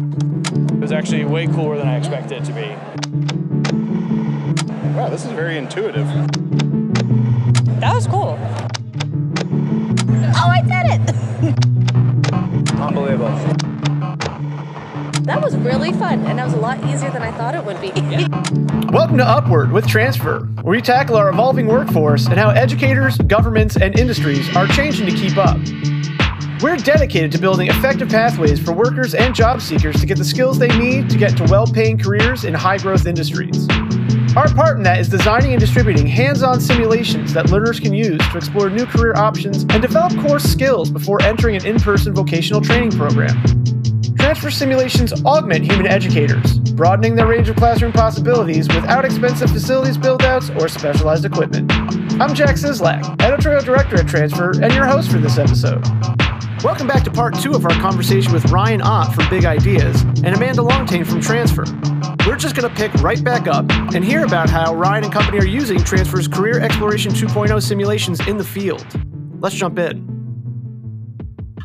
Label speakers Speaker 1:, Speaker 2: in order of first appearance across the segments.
Speaker 1: It was actually way cooler than I expected it to be.
Speaker 2: Wow, this is very intuitive.
Speaker 3: That was cool. Oh, I did it!
Speaker 1: Unbelievable.
Speaker 3: That was really fun, and that was a lot easier than I thought it would be.
Speaker 4: Welcome to Upward with Transfr, where we tackle our evolving workforce and how educators, governments, and industries are changing to keep up. We're dedicated to building effective pathways for workers and job seekers to get the skills they need to get to well paying careers in high growth industries. Our part in that is designing and distributing hands on simulations that learners can use to explore new career options and develop core skills before entering an in person vocational training program. Transfr simulations augment human educators, broadening their range of classroom possibilities without expensive facilities buildouts or specialized equipment. I'm Jack Sislak, editorial director at Transfr, and your host for this episode. Welcome back to part two of our conversation with Ryan Ott from Big Ideas and Amanda Longtain from Transfr. We're just going to pick right back up and hear about how Ryan and company are using Transfr's Career Exploration 2.0 simulations in the field. Let's jump in.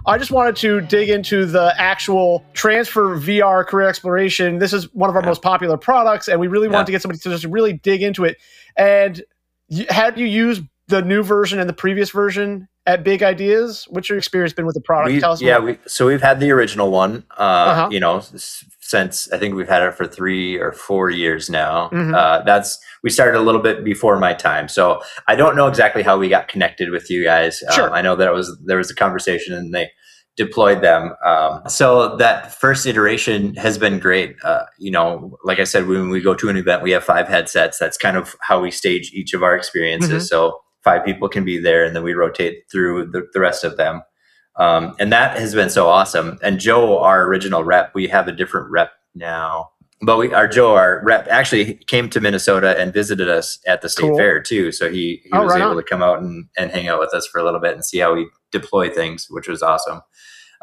Speaker 4: I just wanted to dig into the actual Transfr VR career exploration. This is one of our yeah. most popular products, and we really yeah. wanted to get somebody to just really dig into it. And had you used the new version and the previous version at Big Ideas? What's your experience been with the product?
Speaker 5: We,
Speaker 4: Tell us.
Speaker 5: Yeah, we, so we've had the original one. Uh, uh-huh. You know, since I think we've had it for three or four years now. Mm-hmm. Uh, that's we started a little bit before my time, so I don't know exactly how we got connected with you guys.
Speaker 4: Sure.
Speaker 5: Um, I know that it was there was a conversation and they deployed them. Um, so that first iteration has been great. Uh, you know, like I said, when we go to an event, we have five headsets. That's kind of how we stage each of our experiences. Mm-hmm. So five people can be there, and then we rotate through the, the rest of them. Um, and that has been so awesome. And Joe, our original rep, we have a different rep now. But we, our Joe, our rep, actually came to Minnesota and visited us at the state cool. fair too. So he, he oh, was right able on. to come out and, and hang out with us for a little bit and see how we deploy things, which was awesome.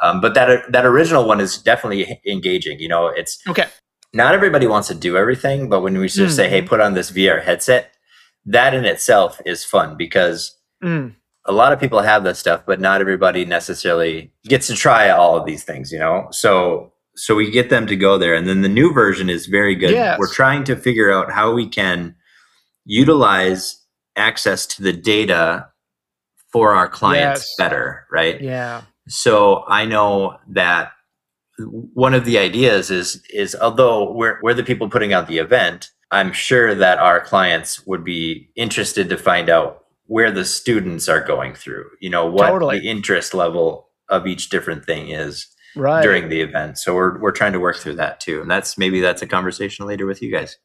Speaker 5: Um, but that that original one is definitely engaging. You know, it's
Speaker 4: okay.
Speaker 5: Not everybody wants to do everything, but when we just mm. say, "Hey, put on this VR headset," that in itself is fun because mm. a lot of people have this stuff, but not everybody necessarily gets to try all of these things. You know, so so we get them to go there, and then the new version is very good.
Speaker 4: Yes.
Speaker 5: We're trying to figure out how we can utilize access to the data for our clients yes. better, right?
Speaker 4: Yeah.
Speaker 5: So I know that one of the ideas is is although we're we're the people putting out the event, I'm sure that our clients would be interested to find out where the students are going through. You know what
Speaker 4: totally.
Speaker 5: the interest level of each different thing is
Speaker 4: right.
Speaker 5: during the event. So we're we're trying to work through that too, and that's maybe that's a conversation later with you guys.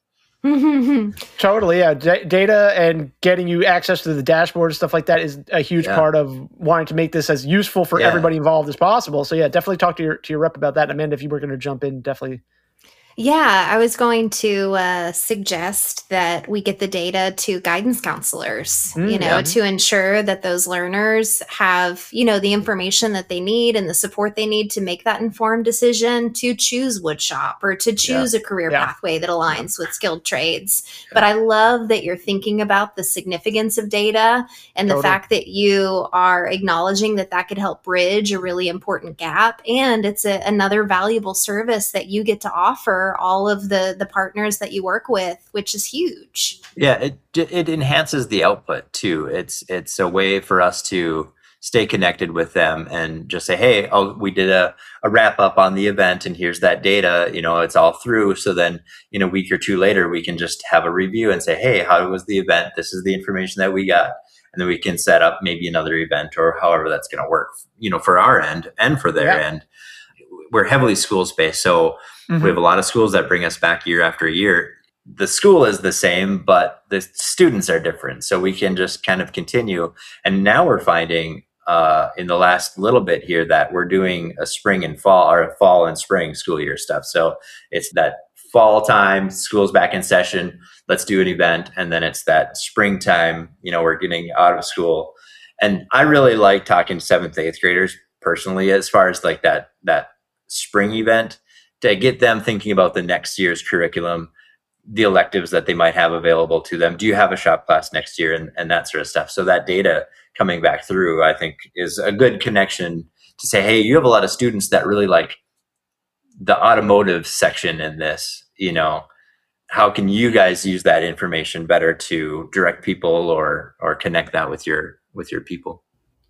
Speaker 4: totally, yeah. D- data and getting you access to the dashboard and stuff like that is a huge yeah. part of wanting to make this as useful for yeah. everybody involved as possible. So yeah, definitely talk to your to your rep about that. And Amanda, if you were going to jump in, definitely
Speaker 6: yeah, I was going to uh, suggest that we get the data to guidance counselors, mm, you know, yeah. to ensure that those learners have, you know, the information that they need and the support they need to make that informed decision to choose woodshop or to choose yeah. a career yeah. pathway that aligns with skilled trades. But I love that you're thinking about the significance of data and totally. the fact that you are acknowledging that that could help bridge a really important gap. And it's a, another valuable service that you get to offer all of the the partners that you work with, which is huge.
Speaker 5: Yeah, it it enhances the output too. It's it's a way for us to stay connected with them and just say, hey, oh, we did a, a wrap up on the event and here's that data, you know, it's all through. So then in a week or two later, we can just have a review and say, hey, how was the event? This is the information that we got. And then we can set up maybe another event or however that's going to work, you know, for our end and for their yeah. end. We're heavily schools based. So Mm-hmm. We have a lot of schools that bring us back year after year. The school is the same, but the students are different. So we can just kind of continue. And now we're finding uh, in the last little bit here that we're doing a spring and fall or fall and spring school year stuff. So it's that fall time, school's back in session, let's do an event. And then it's that springtime, you know, we're getting out of school. And I really like talking to seventh, eighth graders personally, as far as like that, that spring event to get them thinking about the next year's curriculum, the electives that they might have available to them. Do you have a shop class next year and, and that sort of stuff? So that data coming back through, I think, is a good connection to say, hey, you have a lot of students that really like the automotive section in this, you know, how can you guys use that information better to direct people or or connect that with your with your people?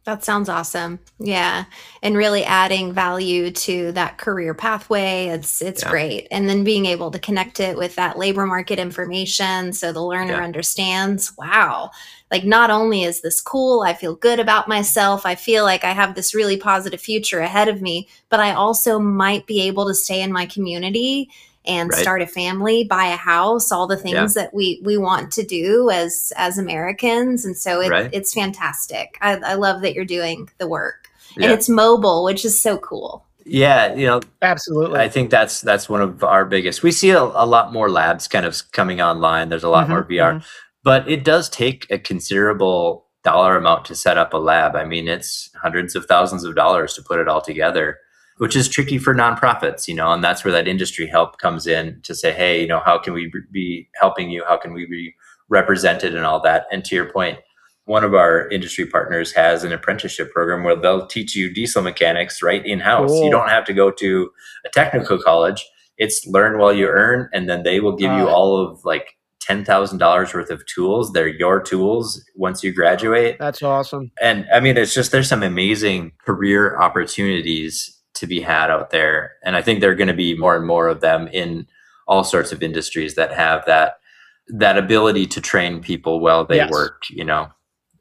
Speaker 6: That sounds awesome. Yeah. And really adding value to that career pathway. It's it's
Speaker 5: Yeah.
Speaker 6: great. And then being able to connect it with that labor market information so the learner
Speaker 5: Yeah.
Speaker 6: understands, wow. Like not only is this cool, I feel good about myself, I feel like I have this really positive future ahead of me, but I also might be able to stay in my community and
Speaker 5: Right.
Speaker 6: start a family, buy a house, all the things that we we want to do as as Americans. And so it,
Speaker 5: Right.
Speaker 6: it's fantastic. I, I love that you're doing the work.
Speaker 5: Yeah.
Speaker 6: And it's mobile, which is so cool.
Speaker 5: Yeah, you know,
Speaker 4: Absolutely.
Speaker 5: I think that's that's one of our biggest. We see a, a lot more labs kind of coming online. There's a lot
Speaker 4: Mhm,
Speaker 5: more VR, but it does take a considerable dollar amount to set up a lab. I mean, it's hundreds of thousands of dollars to put it all together, which is tricky for nonprofits, you know, and that's where that industry help comes in to say, hey, you know, how can we be helping you? How can we be represented and all that? And to your point, one of our industry partners has an apprenticeship program where they'll teach you diesel mechanics right in house.
Speaker 4: Cool.
Speaker 5: You don't have to go to a technical college. It's learn while you earn, and then they will give you all of like ten thousand dollars worth of tools. They're your tools once you graduate.
Speaker 4: That's awesome.
Speaker 5: And I mean, it's just there's some amazing career opportunities to be had out there, and I think there are going to be more and more of them in all sorts of industries that have that that ability to train people while they
Speaker 4: Yes.
Speaker 5: work. You know,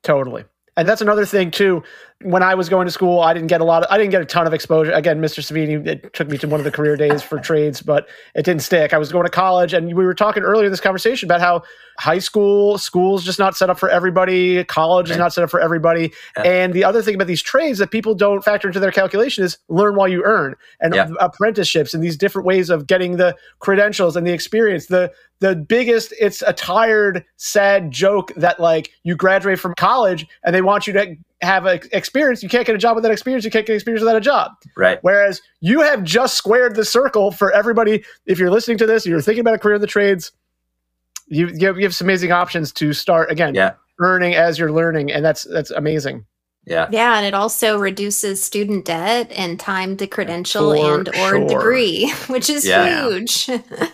Speaker 4: Totally. And that's another thing too. When I was going to school, I didn't get a lot of, I didn't get a ton of exposure. Again, Mr. Savini, it took me to one of the career days for trades, but it didn't stick. I was going to college and we were talking earlier in this conversation about how high school, school's just not set up for everybody. College is not set up for everybody.
Speaker 5: Yeah.
Speaker 4: And the other thing about these trades that people don't factor into their calculation is learn while you earn and
Speaker 5: Yeah.
Speaker 4: apprenticeships and these different ways of getting the credentials and the experience. The the biggest it's a tired sad joke that like you graduate from college and they want you to have an experience you can't get a job without experience you can't get experience without a job
Speaker 5: right?
Speaker 4: whereas you have just squared the circle for everybody if you're listening to this you're thinking about a career in the trades you, you, have, you have some amazing options to start again
Speaker 5: Yeah.
Speaker 4: earning as you're learning and that's that's amazing
Speaker 5: Yeah,
Speaker 6: Yeah, and it also reduces student debt and time to credential
Speaker 4: For
Speaker 6: and or
Speaker 4: sure.
Speaker 6: degree, which is
Speaker 5: Yeah.
Speaker 6: huge.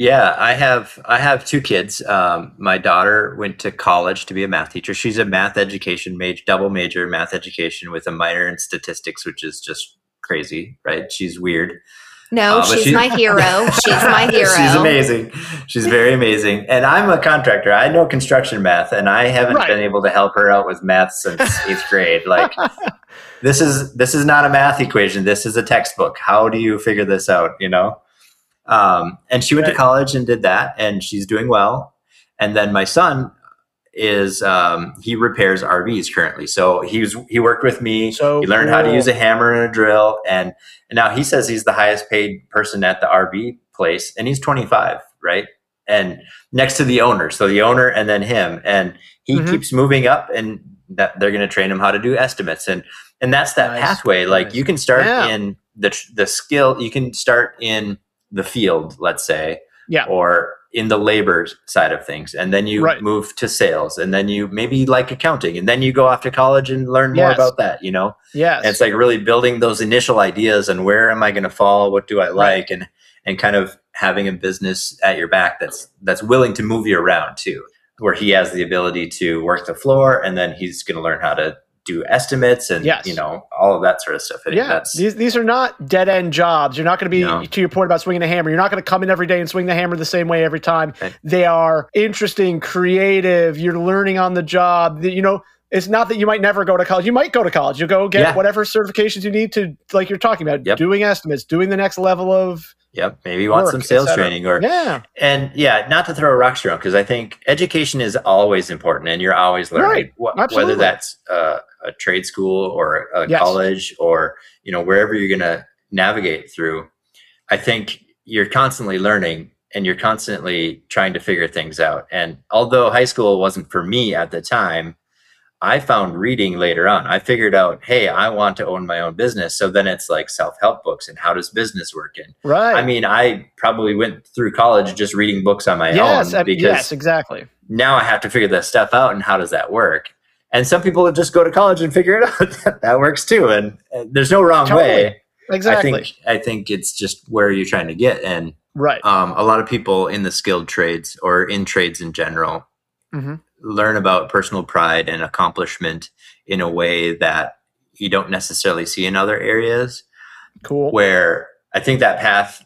Speaker 5: yeah. I have I have two kids. Um, my daughter went to college to be a math teacher. She's a math education major, double major in math education with a minor in statistics, which is just crazy, right? She's weird.
Speaker 6: no,
Speaker 5: Uh, but
Speaker 6: she's my hero. She's my hero.
Speaker 5: She's amazing. She's very amazing. And I'm a contractor. I know construction math, and I haven't
Speaker 4: Right.
Speaker 5: been able to help her out with math since eighth grade. Like this is this is not a math equation. This is a textbook. How do you figure this out? You know. Um, and she went
Speaker 4: Right.
Speaker 5: to college and did that, and she's doing well. And then my son is um, he repairs RVs currently. So he was he worked with me.
Speaker 4: So
Speaker 5: he learned how to use a hammer and a drill, and and now he says he's the highest paid person at the RV place, and he's 25, right? And next to the owner, so the owner and then him, and he
Speaker 4: Mhm.
Speaker 5: keeps moving up, and that they're going to train him how to do estimates, and and that's that
Speaker 4: Nice.
Speaker 5: pathway. Like
Speaker 4: Nice.
Speaker 5: you can start
Speaker 4: Yeah.
Speaker 5: in the the skill, you can start in the field, let's say,
Speaker 4: Yeah.
Speaker 5: or in the labor side of things, and then you
Speaker 4: Right.
Speaker 5: move to sales, and then you maybe like accounting, and then you go off to college and learn more
Speaker 4: Yes.
Speaker 5: about that. You know,
Speaker 4: yes
Speaker 5: and it's like really building those initial ideas and where am I going to fall? What do I like? And and kind of having a business at your back that's that's willing to move you around too, where he has the ability to work the floor, and then he's going to learn how to do estimates and
Speaker 4: Yes.
Speaker 5: you know all of that sort of stuff. I
Speaker 4: yeah, these these are not dead end jobs. You're not going to be
Speaker 5: No.
Speaker 4: to your point about swinging a hammer. You're not going to come in every day and swing the hammer the same way every time.
Speaker 5: Right.
Speaker 4: They are interesting, creative. You're learning on the job. You know, it's not that you might never go to college. You might go to college. You'll go get
Speaker 5: Yeah.
Speaker 4: whatever certifications you need to, like you're talking about,
Speaker 5: Yep.
Speaker 4: doing estimates, doing the next level of
Speaker 5: yep. Maybe you want
Speaker 4: work,
Speaker 5: some sales training or
Speaker 4: yeah,
Speaker 5: and yeah, not to throw a rocks around because I think education is always important, and you're always learning.
Speaker 4: Right. Absolutely.
Speaker 5: Whether that's uh, a trade school or a
Speaker 4: Yes.
Speaker 5: college or you know wherever you're going to navigate through, I think you're constantly learning and you're constantly trying to figure things out. And although high school wasn't for me at the time, I found reading later on. I figured out, hey, I want to own my own business. So then it's like self help books and how does business work? in?
Speaker 4: right.
Speaker 5: I mean, I probably went through college just reading books on my
Speaker 4: yes,
Speaker 5: own because
Speaker 4: yes, exactly.
Speaker 5: now I have to figure that stuff out and how does that work? And some people just go to college and figure it out. that works too. And, and there's no wrong
Speaker 4: Totally.
Speaker 5: way.
Speaker 4: exactly.
Speaker 5: I think I think it's just where you're trying to get, and
Speaker 4: right.
Speaker 5: um, a lot of people in the skilled trades or in trades in general
Speaker 4: hmm
Speaker 5: learn about personal pride and accomplishment in a way that you don't necessarily see in other areas
Speaker 4: Cool.
Speaker 5: where i think that path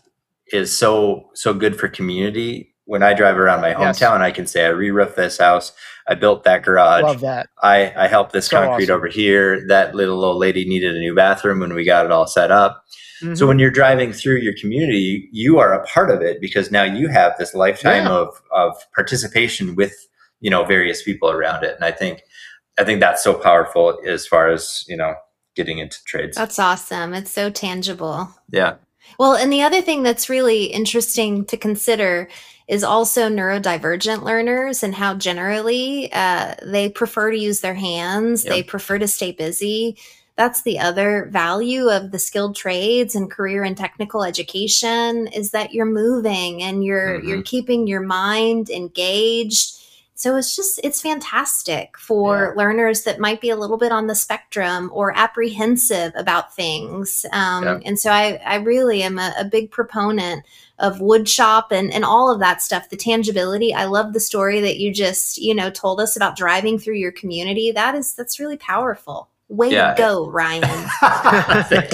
Speaker 5: is so so good for community when i drive around my
Speaker 4: Yes.
Speaker 5: hometown i can say i re-roofed this house i built that garage
Speaker 4: Love that.
Speaker 5: I, I helped this
Speaker 4: So
Speaker 5: concrete
Speaker 4: awesome.
Speaker 5: over here. That little old lady needed a new bathroom when we got it all set up. So
Speaker 4: Mhm.
Speaker 5: when you're driving through your community, you are a part of it because now you have this lifetime
Speaker 4: Yeah.
Speaker 5: of of participation with you know various people around it. And I think I think that's so powerful as far as you know getting into trades.
Speaker 6: That's awesome. It's so tangible.
Speaker 5: yeah,
Speaker 6: Well, and the other thing that's really interesting to consider is also neurodivergent learners and how generally uh, they prefer to use their hands,
Speaker 5: Yep.
Speaker 6: they prefer to stay busy. That's the other value of the skilled trades and career and technical education is that you're moving and you're you're keeping your mind engaged. So it's just it's fantastic for learners that might be a little bit on the spectrum or apprehensive about things. Um,
Speaker 5: Yeah.
Speaker 6: And so I I really am a, a big proponent of wood shop and, and all of that stuff the tangibility i love the story that you just you know told us about driving through your community that is that's really powerful way
Speaker 5: Yeah.
Speaker 6: to go ryan
Speaker 5: thank,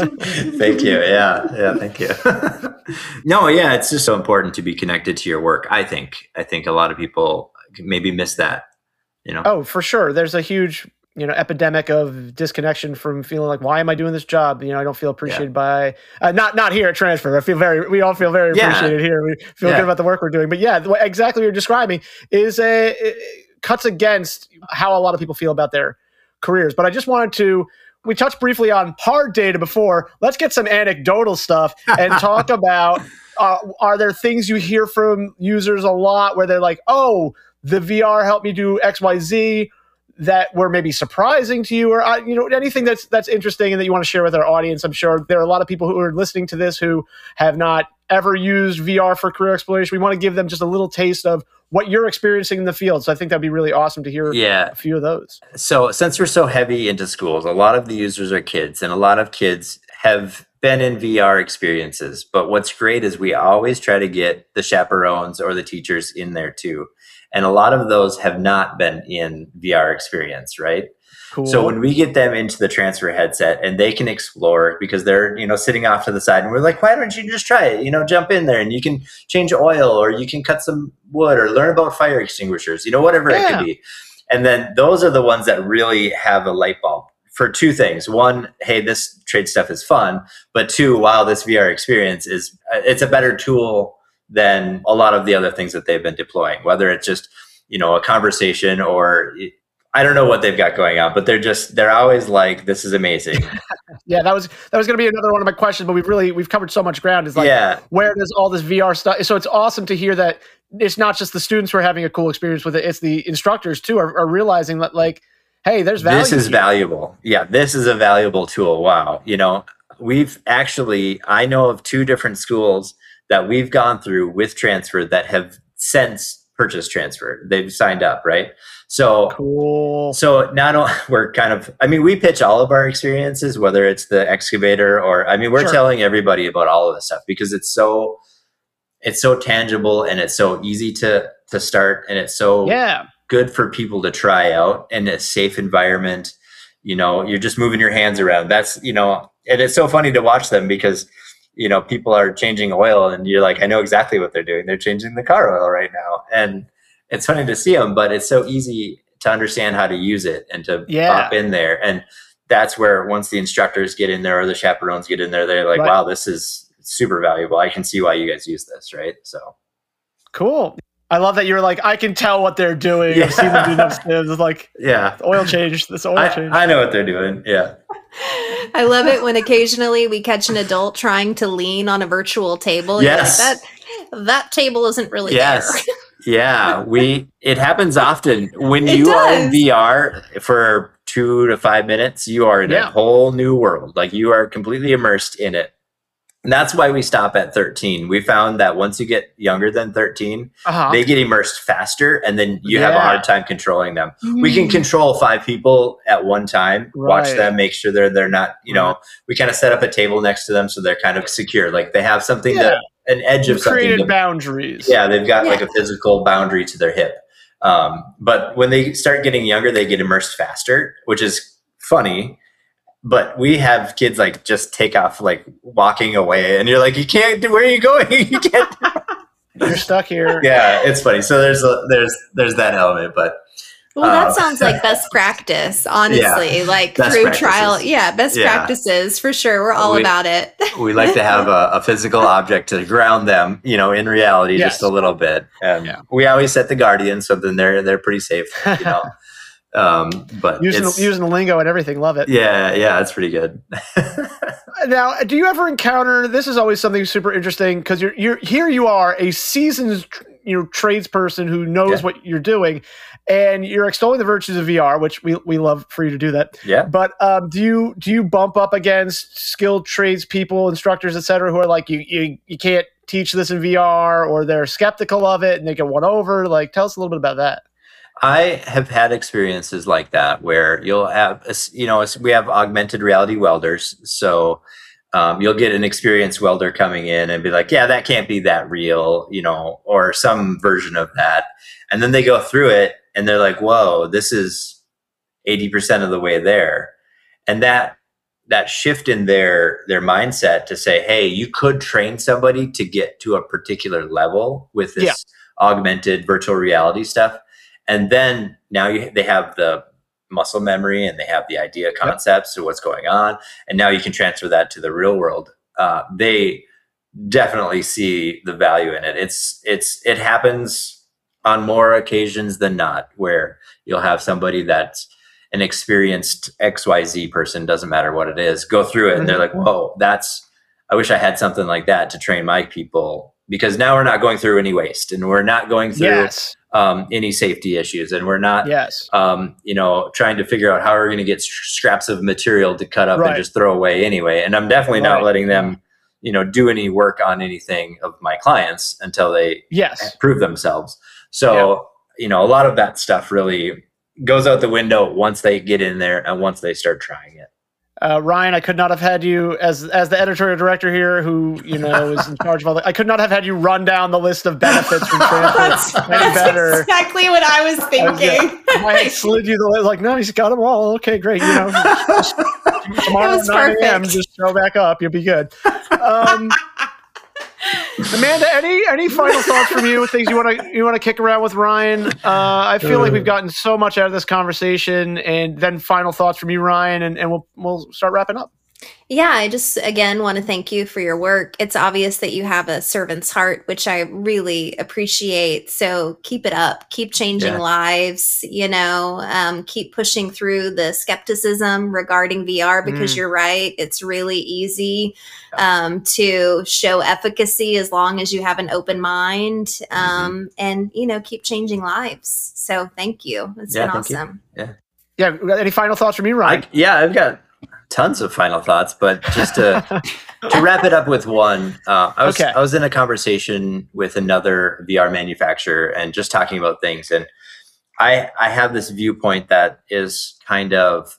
Speaker 5: thank you. Yeah, yeah, thank you. no, yeah, it's just so important to be connected to your work. I think. I think a lot of people maybe miss that. You know.
Speaker 4: Oh, for sure. There's a huge, you know, epidemic of disconnection from feeling like, why am I doing this job? You know, I don't feel appreciated by, uh, not not here at Transfr. I feel very, we all feel very
Speaker 5: Yeah.
Speaker 4: appreciated here. We feel
Speaker 5: Yeah.
Speaker 4: good about the work we're doing. But yeah, the exactly what you're describing is a cuts against how a lot of people feel about their careers. But I just wanted to. We touched briefly on hard data before. Let's get some anecdotal stuff and talk about uh, are there things you hear from users a lot where they're like, oh, the VR helped me do X, Y, Z that were maybe surprising to you, or uh, you know anything that's that's interesting and that you want to share with our audience. I'm sure there are a lot of people who are listening to this who have not ever used VR for career exploration. We want to give them just a little taste of what you're experiencing in the field. So I think that'd be really awesome to hear
Speaker 5: Yeah.
Speaker 4: a few of those.
Speaker 5: So, since we're so heavy into schools, a lot of the users are kids, and a lot of kids have been in VR experiences. But what's great is we always try to get the chaperones or the teachers in there too. And a lot of those have not been in VR experience, right?
Speaker 4: Cool.
Speaker 5: So when we get them into the Transfr headset and they can explore because they're, you know, sitting off to the side and we're like, why don't you just try it? You know, jump in there and you can change oil or you can cut some wood or learn about fire extinguishers, you know, whatever it could be. And then those are the ones that really have a light bulb for two things. One, hey, this trade stuff is fun, but two, wow, this VR experience is it's a better tool than a lot of the other things that they've been deploying, whether it's just, you know, a conversation or I don't know what they've got going on, but they're just they're always like, "This is amazing."
Speaker 4: yeah, that was that was going to be another one of my questions, but we've really we've covered so much ground. Is like,
Speaker 5: yeah,
Speaker 4: where does all this VR stuff? So it's awesome to hear that it's not just the students who are having a cool experience with it; it's the instructors too are, are realizing that like, hey, there's value.
Speaker 5: this is
Speaker 4: here.
Speaker 5: valuable. Yeah, this is a valuable tool. Wow, you know, we've actually I know of two different schools that we've gone through with Transfr that have since purchased Transfr. They've signed up, right? So
Speaker 4: Cool.
Speaker 5: So not only we're kind of, I mean, we pitch all of our experiences, whether it's the excavator or, I mean, we're
Speaker 4: Sure.
Speaker 5: telling everybody about all of this stuff because it's so, it's so tangible and it's so easy to to start and it's so
Speaker 4: Yeah.
Speaker 5: Good for people to try out in a safe environment. You know, you're just moving your hands around. That's you know, and it's so funny to watch them because you know people are changing oil and you're like, I know exactly what they're doing. They're changing the car oil right now, and it's funny to see them, but it's so easy to understand how to use it and to
Speaker 4: Yeah.
Speaker 5: pop in there. And that's where once the instructors get in there or the chaperones get in there, they're like,
Speaker 4: Right.
Speaker 5: wow, this is super valuable. I can see why you guys use this, right? So
Speaker 4: Cool. I love that you're like, I can tell what they're doing. I've seen them do enough stims. It's like
Speaker 5: yeah.
Speaker 4: the oil change. This oil
Speaker 5: I,
Speaker 4: change.
Speaker 5: I know what they're doing. Yeah.
Speaker 6: I love it when occasionally we catch an adult trying to lean on a virtual table. You're like,
Speaker 5: Yes.
Speaker 6: that that table isn't really
Speaker 5: Yes.
Speaker 6: there.
Speaker 5: yeah, we it happens often when
Speaker 6: It
Speaker 5: you are in. VR for 2 to 5 minutes, you are in
Speaker 4: Yeah.
Speaker 5: a whole new world. Like you are completely immersed in it. And that's why we stop at 13. We found that once you get younger than 13,
Speaker 4: Uh-huh.
Speaker 5: they get immersed faster and then you have a hard time controlling them. We can control five people at one time, watch them, make sure they're they're not, you know, we kind of set up a table next to them so they're kind of secure. Like they have something
Speaker 4: Yeah.
Speaker 5: that an edge
Speaker 4: You've
Speaker 5: of something.
Speaker 4: created
Speaker 5: to-
Speaker 4: boundaries.
Speaker 5: yeah, they've got like a physical boundary to their hip. Um, but when they start getting younger, they get immersed faster, which is funny. But we have kids like just take off, like walking away, and you're like, you can't. Where are you going? you can't.
Speaker 4: You're stuck here.
Speaker 5: yeah, it's funny. So there's a, there's there's that element, but
Speaker 6: Well, that
Speaker 5: Uh,
Speaker 6: sounds like best practice, honestly. like
Speaker 5: best
Speaker 6: through trial. Yeah, best
Speaker 5: Yeah.
Speaker 6: practices for sure. We're all
Speaker 5: We-
Speaker 6: about it.
Speaker 5: we like to have a, a physical object to ground them, you know, in reality
Speaker 4: Yes.
Speaker 5: just a little bit. And
Speaker 4: Yeah.
Speaker 5: we always set the guardian, so then they're they're pretty safe, you know. Um, but
Speaker 4: using
Speaker 5: it's-
Speaker 4: the, using the lingo and everything. Love it.
Speaker 5: Yeah, yeah, that's pretty good.
Speaker 4: Now, do you ever encounter? This is always something super interesting because you're you're here. You are a seasoned you know tradesperson who knows
Speaker 5: Yeah.
Speaker 4: what you're doing, and you're extolling the virtues of VR, which we, we love for you to do that.
Speaker 5: yeah.
Speaker 4: But um, do you do you bump up against skilled tradespeople, instructors, etc., who are like you you you can't teach this in VR, or they're skeptical of it and they get one over? Like, tell us a little bit about that.
Speaker 5: I have had experiences like that where you'll have, you know, we have augmented reality welders. So um, you'll get an experienced welder coming in and be like, yeah, that can't be that real, you know, or some version of that. And then they go through it and they're like, whoa, this is 80% of the way there. And that, that shift in their their mindset to say, hey, you could train somebody to get to a particular level with this
Speaker 4: Yeah.
Speaker 5: augmented virtual reality stuff and then now you, they have the muscle memory and they have the idea concepts of what's going on. And now you can transfer that to the real world. Uh, they definitely see the value in it. It's it's it happens on more occasions than not where you'll have somebody that's an experienced xyz person doesn't matter what it is go through it and they're like whoa that's i wish i had something like that to train my people because now we're not going through any waste and we're not going through
Speaker 4: Yes,
Speaker 5: um, any safety issues, and we're not,
Speaker 4: yes,
Speaker 5: um, you know, trying to figure out how we're going to get scraps of material to cut up
Speaker 4: Right.
Speaker 5: and just throw away anyway. And I'm definitely
Speaker 4: Right.
Speaker 5: not letting them, you know, do any work on anything of my clients until they
Speaker 4: yes.
Speaker 5: prove themselves. So, you know, a lot of that stuff really goes out the window once they get in there and once they start trying it.
Speaker 4: Uh, Ryan, I could not have had you as as the editorial director here, who you know is in charge of all the. I could not have had you run down the list of benefits from
Speaker 6: That's,
Speaker 4: any
Speaker 6: that's
Speaker 4: better.
Speaker 6: exactly what I was
Speaker 4: I was
Speaker 6: thinking.
Speaker 4: I slid you the list, like, no, he's got them all. Okay, great. You know, just- tomorrow at 9 a.m., just show back up. You'll be good. Um, Amanda, any any final thoughts from you? Things you want to you want to kick around with Ryan? Uh, I feel like we've gotten so much out of this conversation, and then final thoughts from you, Ryan, and, and we'll we'll start wrapping up.
Speaker 6: Yeah, I just again want to thank you for your work. It's obvious that you have a servant's heart, which I really appreciate. So keep it up, keep changing
Speaker 5: Yeah.
Speaker 6: lives, you know, um, keep pushing through the skepticism regarding VR because
Speaker 4: Mm.
Speaker 6: you're right. It's really easy um, to show efficacy as long as you have an open mind
Speaker 5: Mm-hmm.
Speaker 6: um, and, you know, keep changing lives. So thank you. It's
Speaker 5: Yeah,
Speaker 6: been
Speaker 5: thank you.
Speaker 6: awesome.
Speaker 4: Yeah, any final thoughts from you, Ryan?
Speaker 5: I, yeah, I've got tons of final thoughts, but just to to wrap it up with one, uh, I was
Speaker 4: Okay.
Speaker 5: I was in a conversation with another VR manufacturer and just talking about things, and I I have this viewpoint that is kind of,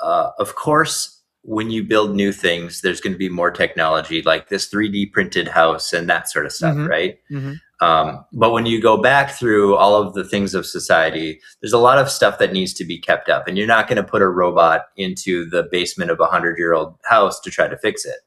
Speaker 5: uh, of course, when you build new things, there's going to be more technology like this 3D printed house and that sort of stuff,
Speaker 4: Mhm.
Speaker 5: right?
Speaker 4: Mhm.
Speaker 5: Um, but when you go back through all of the things of society, there's a lot of stuff that needs to be kept up, and you're not going to put a robot into the basement of a hundred year old house to try to fix it.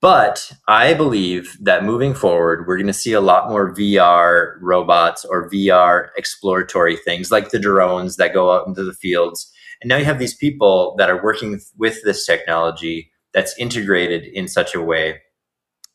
Speaker 5: But I believe that moving forward, we're going to see a lot more VR robots or VR exploratory things like the drones that go out into the fields. And now you have these people that are working with this technology that's integrated in such a way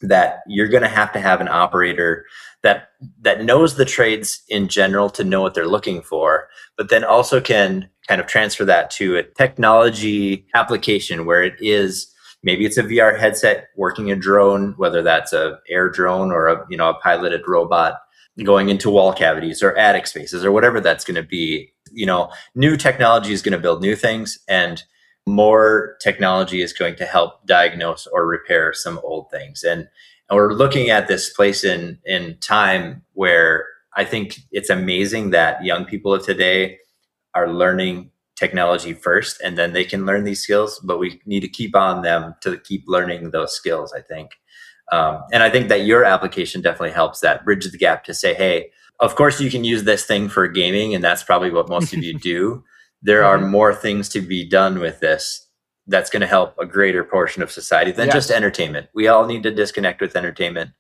Speaker 5: that you're going to have to have an operator that that knows the trades in general to know what they're looking for but then also can kind of transfer that to a technology application where it is maybe it's a VR headset working a drone whether that's a air drone or a you know a piloted robot going into wall cavities or attic spaces or whatever that's going to be. You know new technology is going to build new things and more technology is going to help diagnose or repair some old things. And, and we're looking at this place in, in time where I think it's amazing that young people of today are learning technology first and then they can learn these skills, but we need to keep on them to keep learning those skills, I think. Um, and I think that your application definitely helps that bridge the gap to say, hey, of course you can use this thing for gaming, and that's probably what most of you do. There are
Speaker 4: Mhm.
Speaker 5: more things to be done with this that's going to help a greater portion of society than just entertainment. We all need to disconnect with entertainment,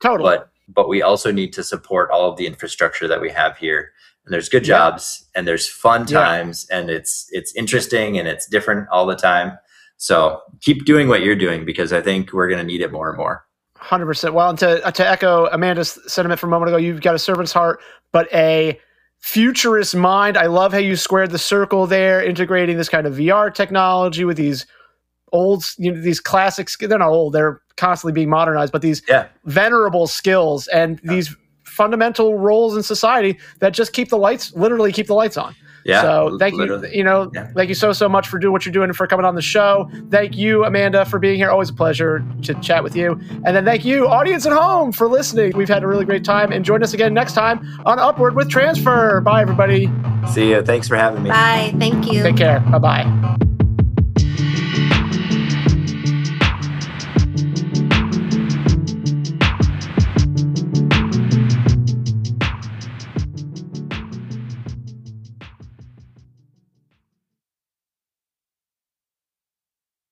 Speaker 4: Totally.
Speaker 5: but but we also need to support all of the infrastructure that we have here. And there's good
Speaker 4: Yeah.
Speaker 5: jobs and there's fun
Speaker 4: Yeah.
Speaker 5: times and it's it's interesting and it's different all the time. So keep doing what you're doing because I think we're going to need it more and more.
Speaker 4: Hundred percent. Well, and to to echo Amanda's sentiment from a moment ago, you've got a servant's heart, but a futurist mind. I love how you squared the circle there, integrating this kind of VR technology with these old, you know, these classics. They're not old; they're constantly being modernized, but these
Speaker 5: Yeah.
Speaker 4: venerable skills and these fundamental roles in society that just keep the lights, literally keep the lights on.
Speaker 5: Yeah.
Speaker 4: So thank
Speaker 5: literally.
Speaker 4: you, you know,
Speaker 5: Yeah.
Speaker 4: thank you so so much for doing what you're doing and for coming on the show. Thank you, Amanda, for being here. Always a pleasure to chat with you. And then thank you, audience at home, for listening. We've had a really great time. And join us again next time on Upward with Transfr. Bye, everybody.
Speaker 5: See you. Thanks for having me.
Speaker 6: Bye. Thank you.
Speaker 4: Take care. Bye bye.